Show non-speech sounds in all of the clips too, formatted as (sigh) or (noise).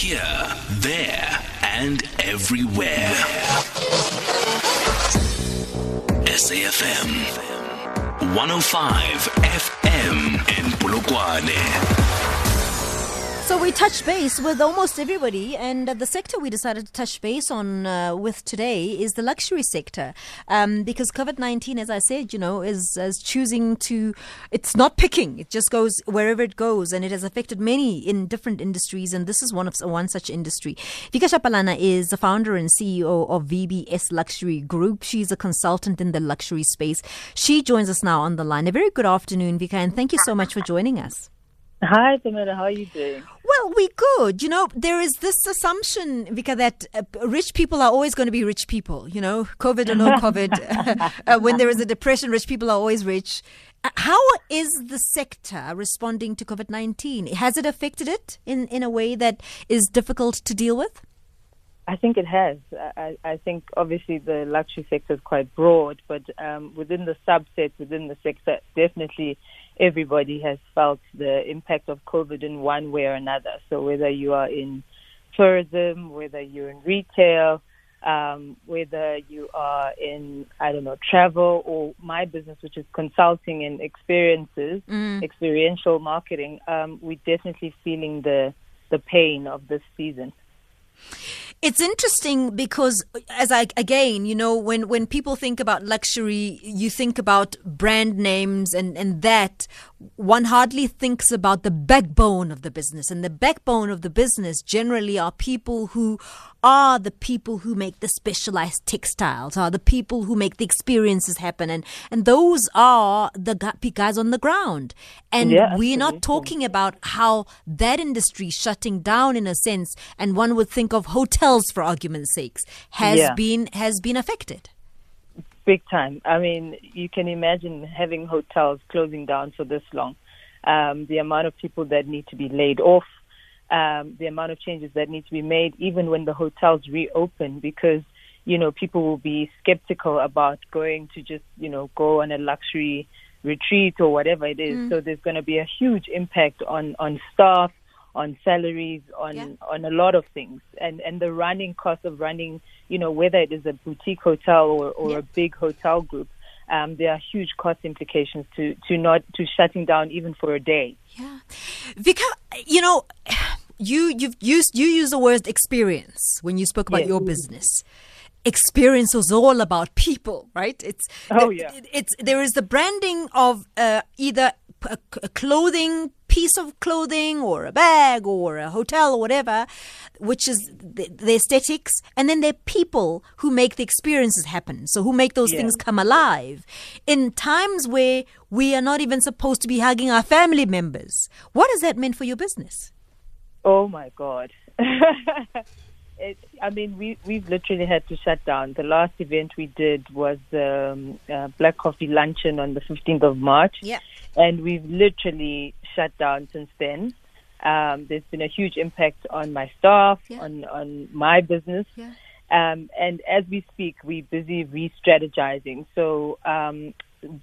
Here, there, and everywhere. SAFM 105 FM in Bulugwane. So we touched base with almost everybody, and the sector we decided to touch base on uh, with today is the luxury sector, um, because COVID nineteen, as I said, you know, is, is choosing to. It's not picking; it just goes wherever it goes, and it has affected many in different industries, and this is one of one such industry. Vika Shipalana is the founder and CEO of VBS Luxury Group. She's a consultant in the luxury space. She joins us now on the line. A very good afternoon, Vika, and thank you so much for joining us. Hi, Tamara. How are you doing? Well, we good. You know, there is this assumption, Vika, that uh, rich people are always going to be rich people. You know, COVID or no (laughs) COVID, (laughs) uh, when there is a depression, rich people are always rich. Uh, how is the sector responding to COVID 19? Has it affected it in, in a way that is difficult to deal with? I think it has. I, I think obviously the luxury sector is quite broad, but um, within the subsets within the sector, definitely everybody has felt the impact of COVID in one way or another. So whether you are in tourism, whether you're in retail, um, whether you are in, I don't know, travel or my business, which is consulting and experiences, mm. experiential marketing, um, we're definitely feeling the, the pain of this season. It's interesting because, as I again, you know, when when people think about luxury, you think about brand names and and that one hardly thinks about the backbone of the business. And the backbone of the business generally are people who are the people who make the specialized textiles, are the people who make the experiences happen. And, and those are the guys on the ground. And yeah, we're not talking about how that industry shutting down in a sense, and one would think of hotels for argument's sakes, has yeah. been has been affected. Big time. I mean, you can imagine having hotels closing down for this long. Um, the amount of people that need to be laid off, um, the amount of changes that need to be made, even when the hotels reopen, because you know people will be skeptical about going to just you know go on a luxury retreat or whatever it is. Mm. So there's going to be a huge impact on on staff, on salaries, on yeah. on a lot of things, and and the running cost of running, you know, whether it is a boutique hotel or or yeah. a big hotel group, um, there are huge cost implications to to not to shutting down even for a day. Yeah, Vika, you know. You you've used you use the word experience when you spoke about yes. your business experience was all about people, right? It's oh yeah. It, it's there is the branding of uh, either a, a clothing piece of clothing or a bag or a hotel or whatever, which is the, the, aesthetics, and then there are people who make the experiences happen. So who make those yeah. things come alive in times where we are not even supposed to be hugging our family members. What does that mean for your business? Oh my God. (laughs) it, I mean, we we've literally had to shut down. The last event we did was um, uh, Black Coffee Luncheon on the 15th of March. Yeah. And we've literally shut down since then. Um, there's been a huge impact on my staff, yeah. on on my business. Yeah. Um, and as we speak, we're busy re-strategizing. So um,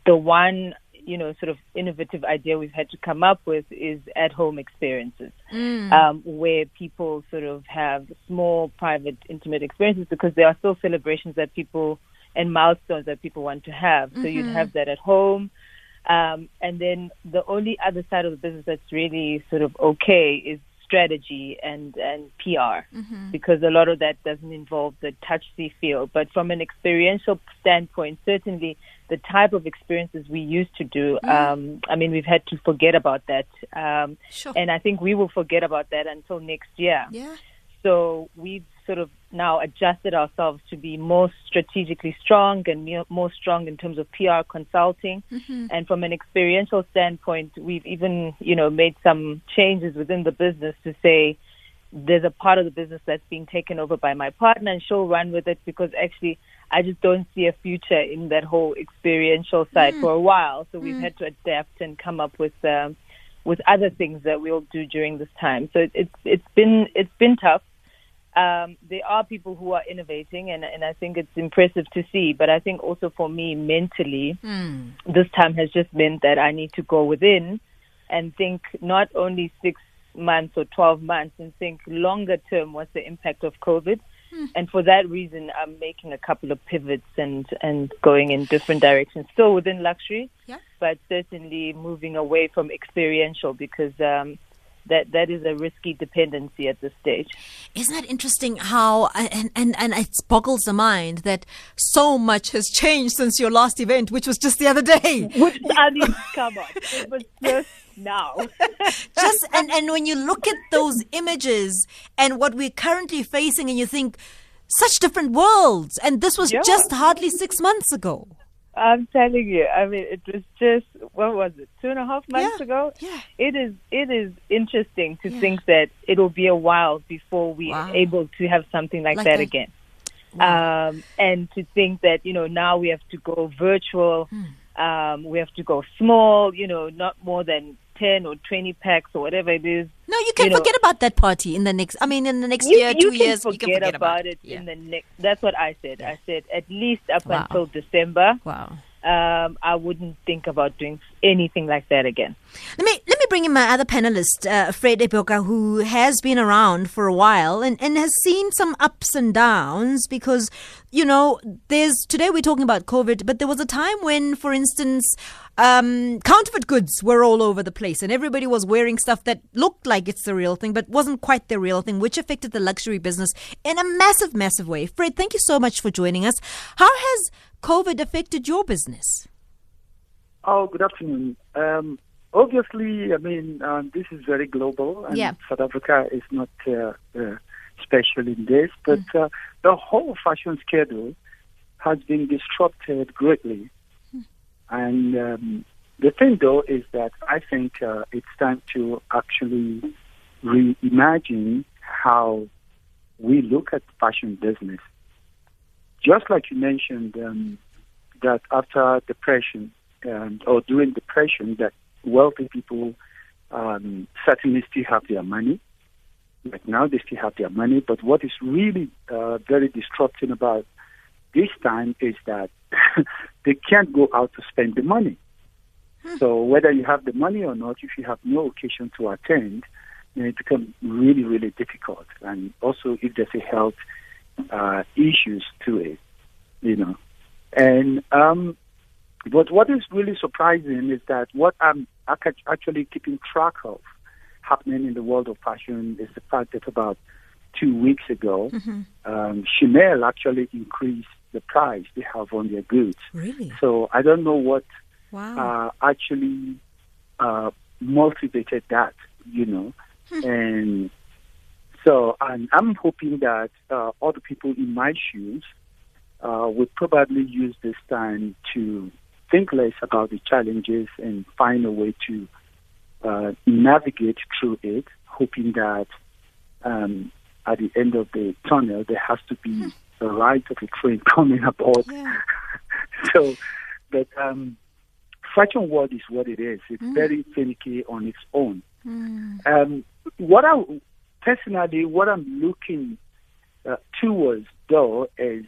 the one you know, sort of innovative idea we've had to come up with is at-home experiences, mm. um, where people sort of have small, private, intimate experiences because there are still celebrations that people and milestones that people want to have. So mm-hmm. you'd have that at home. Um, and then the only other side of the business that's really sort of okay is strategy and, and PR mm-hmm. because a lot of that doesn't involve the touchy feel. But from an experiential standpoint, certainly the type of experiences we used to do, mm. um, I mean, we've had to forget about that. Um, sure. And I think we will forget about that until next year. Yeah. So we've sort of now adjusted ourselves to be more strategically strong and more strong in terms of PR consulting. Mm-hmm. And from an experiential standpoint, we've even, you know, made some changes within the business to say there's a part of the business that's being taken over by my partner and she'll run with it because actually I just don't see a future in that whole experiential side mm. for a while. So we've mm. had to adapt and come up with um, with other things that we'll do during this time. So it's it's been it's been tough. Um, there are people who are innovating, and, and I think it's impressive to see. But I think also for me, mentally, mm. this time has just meant that I need to go within and think not only six months or 12 months and think longer term what's the impact of COVID. And for that reason, I'm making a couple of pivots and, and going in different directions, still within luxury, Yeah. but certainly moving away from experiential because um, that, that is a risky dependency at this stage. Isn't that interesting how, and, and, and it boggles the mind that so much has changed since your last event, which was just the other day. Which, I mean, come on. It was just now. (laughs) just and, and when you look at those images and what we're currently facing and you think such different worlds and this was Yeah. just hardly six months ago I'm telling you, I mean, it was just what was it, two and a half months Yeah, ago? yeah. It is. It is interesting to Yeah. think that it'll be a while before we Wow. are able to have something like, Like that that. again. Um, and to think that you know now we have to go virtual, Hmm. um, we have to go small. You know, not more than ten or twenty packs or whatever it is. no you can You know- forget about that party in the next i mean in the next You, year you two years you can forget about, it yeah. in the next. That's what I said. I said at least up Wow. until December. wow um, I wouldn't think about doing anything like that again. Let me let me bring in my other panelist, uh, Fred Eboka, who has been around for a while and, and has seen some ups and downs because, you know, there's today we're talking about COVID, but there was a time when, for instance, um, counterfeit goods were all over the place and everybody was wearing stuff that looked like it's the real thing but wasn't quite the real thing, which affected the luxury business in a massive, massive way. Fred, thank you so much for joining us. How has COVID affected your business? Oh, good afternoon. Um, obviously, I mean, um, this is very global, and Yeah. South Africa is not uh, uh, special in this, but Hmm. uh, the whole fashion schedule has been disrupted greatly. Hmm. And um, the thing, though, is that I think uh, it's time to actually reimagine how we look at fashion business. Just like you mentioned, um, that after depression um, or during depression, that wealthy people um, certainly still have their money. Like now, they still have their money. But what is really uh, very disrupting about this time is that (laughs) they can't go out to spend the money. So whether you have the money or not, if you have no occasion to attend, then it becomes really, really difficult. And also, if there's a health uh, issues to it, you know. And um, but what is really surprising is that what I'm actually keeping track of happening in the world of fashion is the fact that about two weeks ago, um, Chanel actually increased the price they have on their goods. Really? So I don't know what Wow. uh, actually uh, motivated that, you know. and so and I'm hoping that uh, other people in my shoes uh, would probably use this time to think less about the challenges and find a way to uh, navigate through it, hoping that um, at the end of the tunnel there has to be the light of a train (laughs) coming aboard. Yeah. (laughs) so, but um, fashion world is what it is. It's very finicky on its own. Um, what I personally, what I'm looking uh, towards though is,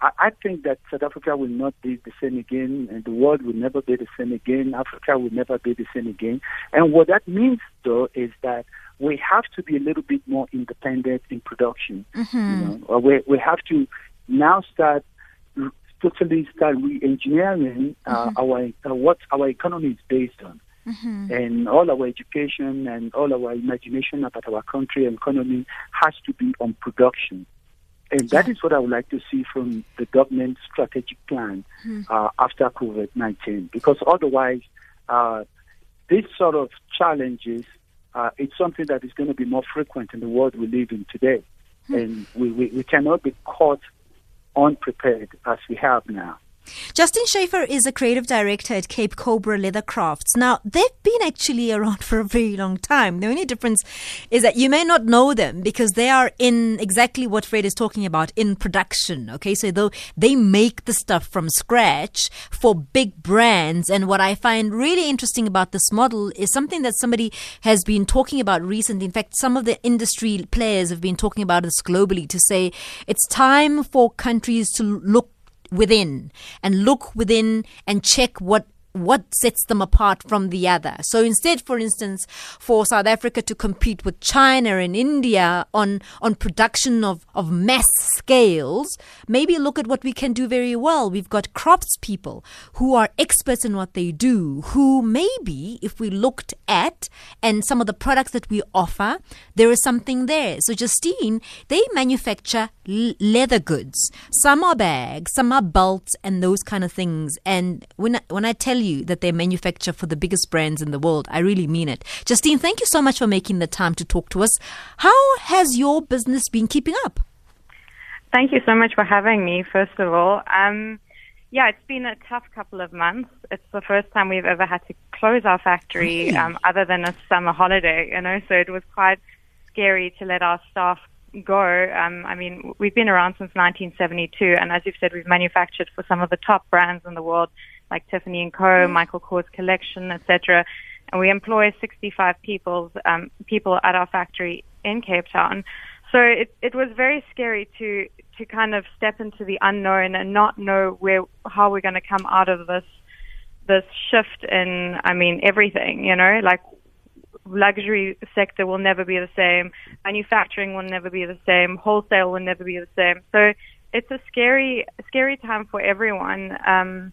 I, I think that South Africa will not be the same again, and the world will never be the same again. Africa will never be the same again. And what that means though is that we have to be a little bit more independent in production. You know, or we we have to now start totally start re-engineering uh, our uh, what our economy is based on and all our education and all our imagination about our country and economy has to be on production. And that is what I would like to see from the government strategic plan uh, after COVID 19. Because otherwise, uh, this sort of challenges, uh, it's something that is going to be more frequent in the world we live in today. And we, we, we cannot be caught unprepared as we have now. Justin Schafer is a creative director at Cape Cobra Leathercrafts. Now, they've been actually around (laughs) for a very long time. The only difference is that you may not know them because they are in exactly what Fred is talking about in production. Okay, so though they make the stuff from scratch for big brands. And what I find really interesting about this model is something that somebody has been talking about recently. In fact, some of the industry players have been talking about this globally to say it's time for countries to look within and look within and check what what sets them apart from the other. So instead, for instance, for South Africa to compete with China and India on, on production of, of mass scales, maybe look at what we can do very well. We've got craftspeople who are experts in what they do, who maybe if we looked at and some of the products that we offer, there is something there. So Justine, they manufacture leather goods. Some are bags, some are belts and those kind of things. And when when I tell you that they manufacture for the biggest brands in the world. I really mean it. Justine, thank you so much for making the time to talk to us. How has your business been keeping up? Thank you so much for having me, first of all. Um, yeah, it's been a tough couple of months. It's the first time we've ever had to close our factory Really? um, other than a summer holiday, you know, so it was quite scary to let our staff go. Um, I mean, we've been around since 1972, and as you've said, we've manufactured for some of the top brands in the world, like Tiffany and Co., Michael Kors Collection, etc. And we employ 65 people, um, people at our factory in Cape Town. So it, it was very scary to to kind of step into the unknown and not know where how we're going to come out of this this shift in I mean everything, you know, like luxury sector will never be the same, manufacturing will never be the same, wholesale will never be the same. So it's a scary scary time for everyone. Um,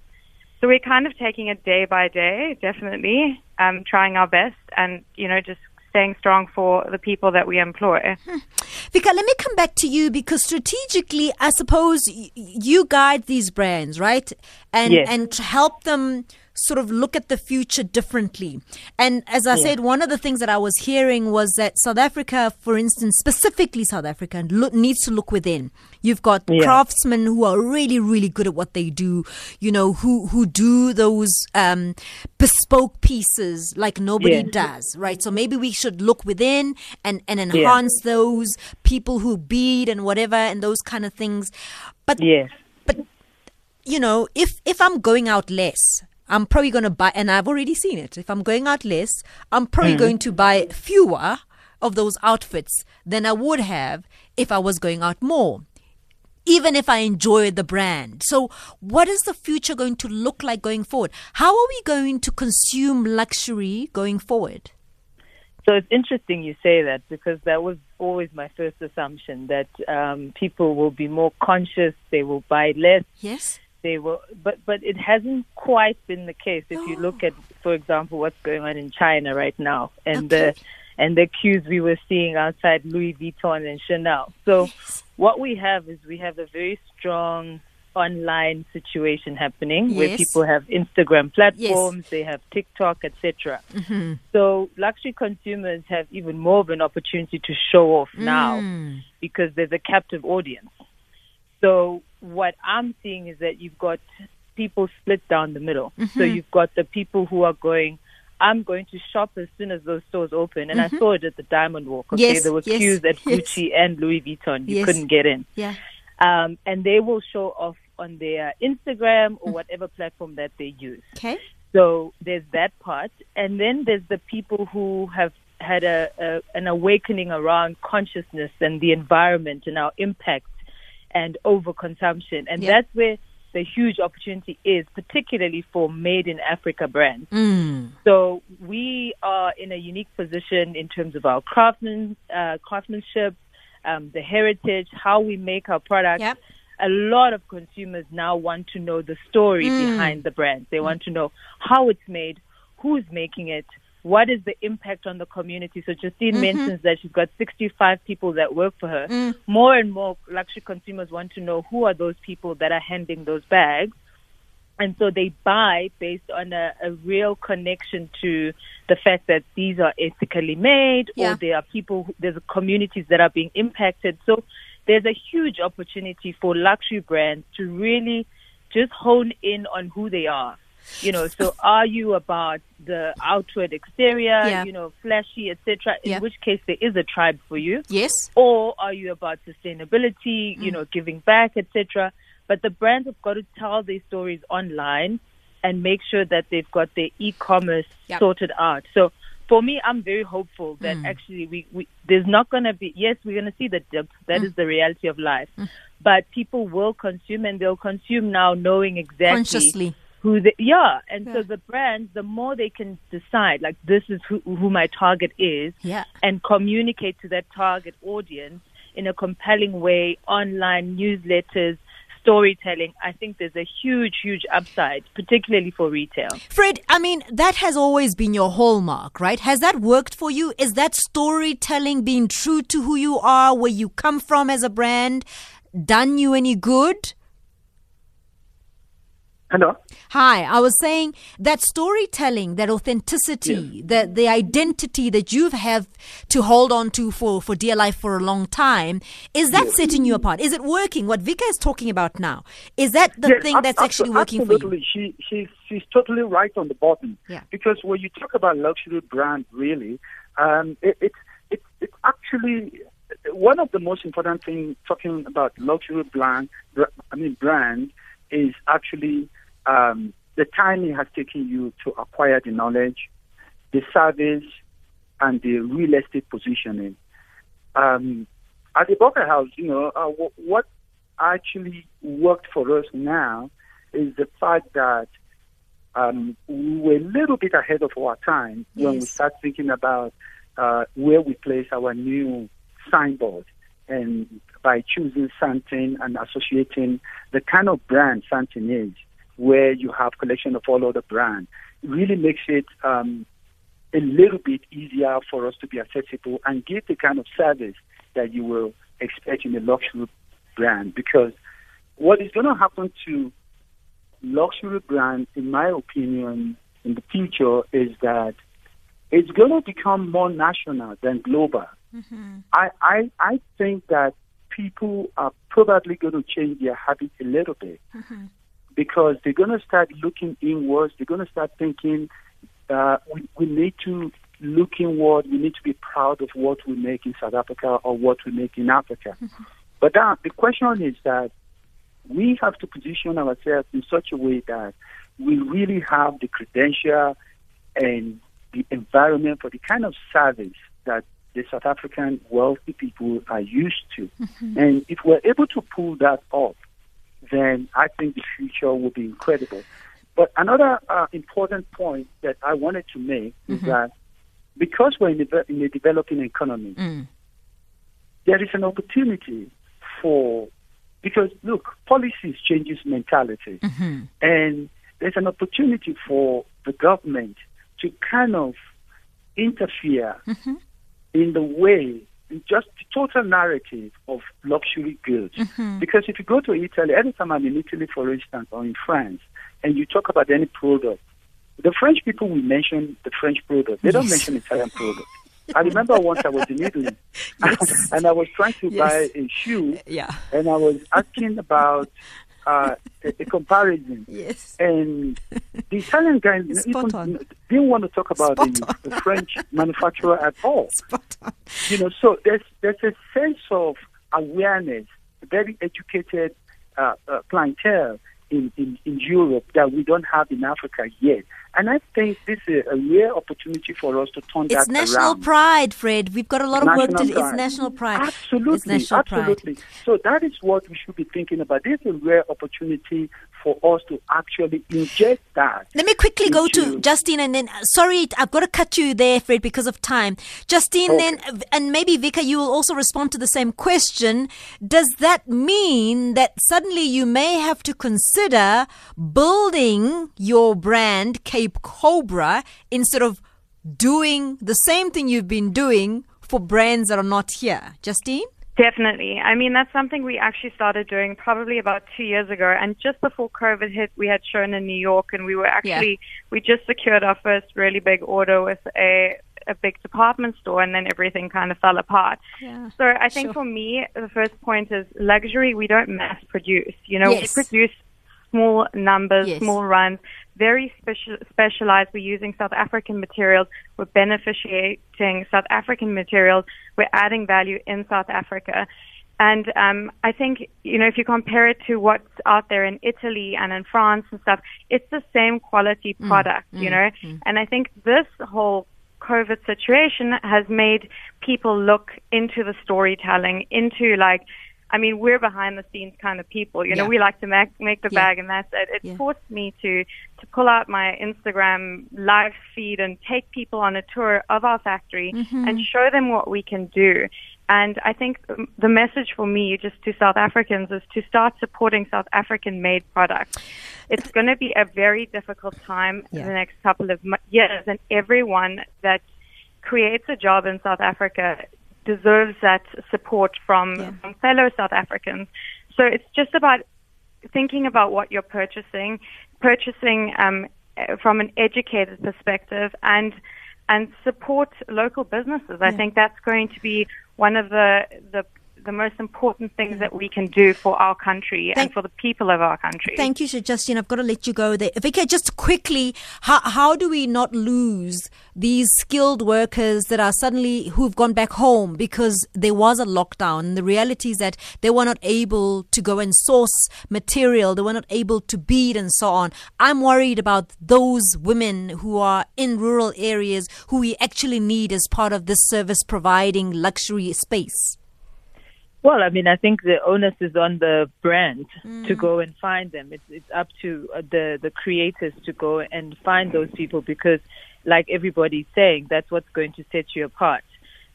so we're kind of taking it day by day, definitely, um, trying our best, and you know just staying strong for the people that we employ. Vika, let me come back to you because strategically, I suppose y- you guide these brands, right? And Yes. and help them sort of look at the future differently. And as I said, one of the things that I was hearing was that South Africa, for instance, specifically South Africa, look, needs to look within. You've got Yeah. craftsmen who are really, really good at what they do. You know, who who do those um, bespoke pieces like nobody Yes. does, right? So maybe we should look within and and enhance those people who bead and whatever and those kind of things. But Yes. but you know, if if I'm going out less, I'm probably going to buy, and I've already seen it. If I'm going out less, I'm probably going to buy fewer of those outfits than I would have if I was going out more. Even if I enjoy the brand. So, what is the future going to look like going forward? How are we going to consume luxury going forward? So it's interesting you say that because that was always my first assumption that um, people will be more conscious, they will buy less, Yes? They were, but but it hasn't quite been the case. If you look at, (gasps) for example, what's going on in China right now, and the and the queues we were seeing outside Louis Vuitton and Chanel. So what we have is we have a very strong online situation happening where people have Instagram platforms, they have TikTok, etc. So luxury consumers have even more of an opportunity to show off now Mm. because there's a captive audience. So what I'm seeing is that you've got people split down the middle. Mm-hmm. So you've got the people who are going, I'm going to shop as soon as those stores open. And I mm-hmm. saw it at the Diamond Walk. Okay, Yes, there were yes, queues at yes. Gucci and Louis Vuitton. You couldn't get in. Yeah. Um, and they will show off on their Instagram or mm. whatever platform that they use. Okay. So there's that part, and then there's the people who have had a, a an awakening around consciousness and the environment and our impact and overconsumption, and Yeah. that's where the huge opportunity is, particularly for made in Africa brands. Mm. So we are in a unique position in terms of our craftsman, uh, craftsmanship, um, the heritage, how we make our products. Yep. A lot of consumers now want to know the story Mm. behind the brand. They want to know how it's made, who's making it, what is the impact on the community. So Justine Mm-hmm. mentions that she's got 65 people that work for her. Mm. More and more luxury consumers want to know who are those people that are handing those bags and so they buy based on a, a real connection to the fact that these are ethically made Yeah. or there are people there's communities that are being impacted so there's a huge opportunity for luxury brands to really just hone in on who they are you know so are you about the outward exterior Yeah. you know flashy etc in Yeah. which case there is a tribe for you Yes. or are you about sustainability, you mm. know, giving back, etc. But the brands have got to tell their stories online and make sure that they've got their e-commerce Yep. sorted out. So for me, I'm very hopeful that mm. actually we, we there's not going to be yes, we're going to see the dip. That mm. is the reality of life. But people will consume and they'll consume now knowing exactly Consciously. Who they, yeah, and Yeah. so the brands, the more they can decide, like this is who, who my target is, Yeah. and communicate to that target audience in a compelling way, online newsletters, storytelling. I think there's a huge, huge upside, particularly for retail. Fred, I mean, that has always been your hallmark, right? Has that worked for you? Is that storytelling being true to who you are, where you come from as a brand, done you any good? Hello. Hi, I was saying that storytelling, that authenticity, that the identity that you have to hold on to for, for dear life for a long time, is that setting you apart? Is it working? What Vika is talking about now, is that the Yes, thing ab- that's actually working for you? absolutely. She she's she's totally right on the button. Yeah. Because when you talk about luxury brand, really, um, it, it's it's it's actually one of the most important things talking about luxury brand. I mean, brand is actually um, the time it has taken you to acquire the knowledge, the service, and the real estate positioning. Um, at the Boca House, you know, uh, wh- what actually worked for us now is the fact that um, we were a little bit ahead of our time when we start thinking about uh, where we place our new signboard and by choosing something and associating the kind of brand something is, where you have collection of all other brands, really makes it um, a little bit easier for us to be accessible and give the kind of service that you will expect in a luxury brand. Because what is going to happen to luxury brand, in my opinion, in the future is that it's going to become more national than global. I, I, I think that people are probably going to change their habits a little bit because they're going to start looking inwards. They're going to start thinking uh, we, we need to look inward. We need to be proud of what we make in South Africa or what we make in Africa. Mm-hmm. But that, the question is that we have to position ourselves in such a way that we really have the credential and the environment for the kind of service that the South African wealthy people are used to. Mm-hmm. And if we're able to pull that off, then I think the future will be incredible. But another uh, important point that I wanted to make is mm-hmm. that because we're in, a, in a developing economy, mm. there is an opportunity for because look, policies changes mentality, mm-hmm. and there's an opportunity for the government to kind of interfere mm-hmm. in the way, just the total narrative of luxury goods. Mm-hmm. Because if you go to Italy, every time I'm in Italy, for instance, or in France, and you talk about any product, the French people will mention the French product. They don't mention Italian product. I remember once I was in Italy, (laughs) Yes. (laughs) and I was trying to Yes. buy a shoe, Yeah. and I was asking about uh, a, a comparison. Yes. And the Italian guy (laughs) even on. didn't want to talk about the, the French (laughs) manufacturer at all. Spot on. You know, so there's there's a sense of awareness, very educated uh, uh, clientele in, in, in Europe that we don't have in Africa yet. And I think this is a rare opportunity for us to turn It's that around. It's national pride, Fred. We've got a lot of work to National do. It's national pride. Absolutely, It's national absolutely. pride. So that is what we should be thinking about. This is a rare opportunity for us to actually inject that. Let me quickly go to Justine and then, sorry, I've got to cut you there, Fred, because of time. Justine, Okay. then, and maybe Vika, you will also respond to the same question. Does that mean that suddenly you may have to consider building your brand, Cape Cobra, instead of doing the same thing you've been doing for brands that are not here? Justine? Definitely. I mean, that's something we actually started doing probably about two years ago. And just before COVID hit, we had shown in New York, and we were actually we just secured our first really big order with a a big department store, and then everything kind of fell apart. Yeah, So I think sure. for me, the first point is luxury. We don't mass produce. You know, Yes. we produce small numbers, Yes. small runs, very special, specialized. We're using South African materials. We're beneficiating South African materials. We're adding value in South Africa. And um, I think, you know, if you compare it to what's out there in Italy and in France and stuff, it's the same quality mm. product, you mm. know. Mm. And I think this whole COVID situation has made people look into the storytelling, into like I mean, we're behind the scenes kind of people. You know, Yeah. we like to make, make the Yeah. bag, and that's it. It Yeah. forced me to to pull out my Instagram live feed and take people on a tour of our factory Mm-hmm. and show them what we can do. And I think um, the message for me, just to South Africans, is to start supporting South African-made products. It's going to be a very difficult time in the next couple of years, and everyone that creates a job in South Africa deserves that support from, Yeah. from fellow South Africans. So it's just about thinking about what you're purchasing, purchasing um, from an educated perspective, and and support local businesses. I Yeah. think that's going to be one of the the the most important things that we can do for our country Thank- and for the people of our country. Thank you, Sir Justin. I've got to let you go there. Vika, just quickly, how, how do we not lose these skilled workers that are suddenly who've gone back home because there was a lockdown? And the reality is that they were not able to go and source material, they were not able to bead and so on. I'm worried about those women who are in rural areas who we actually need as part of this service providing luxury space. Well, I mean, I think the onus is on the brand Mm. to go and find them. It's it's up to uh, the the creators to go and find those people because, like everybody's saying, that's what's going to set you apart.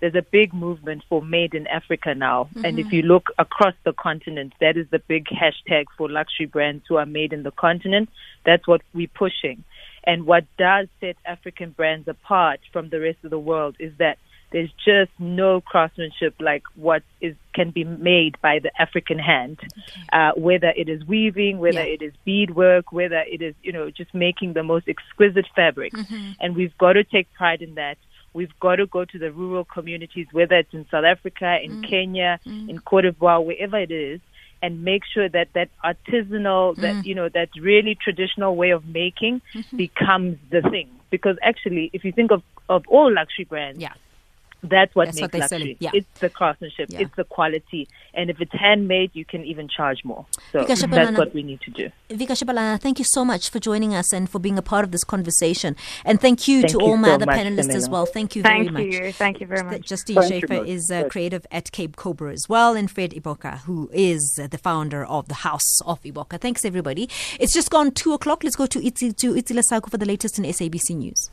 There's a big movement for made in Africa now, and if you look across the continent, that is the big hashtag for luxury brands who are made in the continent. That's what we're pushing. And what does set African brands apart from the rest of the world is that there's just no craftsmanship like what is can be made by the African hand, uh, whether it is weaving, whether Yeah. it is beadwork, whether it is you know just making the most exquisite fabrics, mm-hmm. and we've got to take pride in that. We've got to go to the rural communities, whether it's in South Africa, in mm. Kenya, mm. in Cote d'Ivoire, wherever it is, and make sure that that artisanal, that mm. you know, that really traditional way of making mm-hmm. becomes the thing. Because actually, if you think of of all luxury brands, Yeah. That's what That's makes what they're luxury. yeah. It's the craftsmanship, Yeah. it's the quality, and if it's handmade, you can even charge more. So Because that's Shabalala- what we need to do. Vika Shabalala, thank you so much for joining us and for being a part of this conversation. And thank you Thank to you all my so other much, panelists as well. Thank you Thank very much. Thank you. Thank you very much. Justine Thank you, Schafer is uh, creative at Cape Cobra as well, and Fred Eboka, who is uh, the founder of the House of Eboka. Thanks, everybody. It's just gone two o'clock. Let's go to Itzi, to Itzila Saku for the latest in SABC News.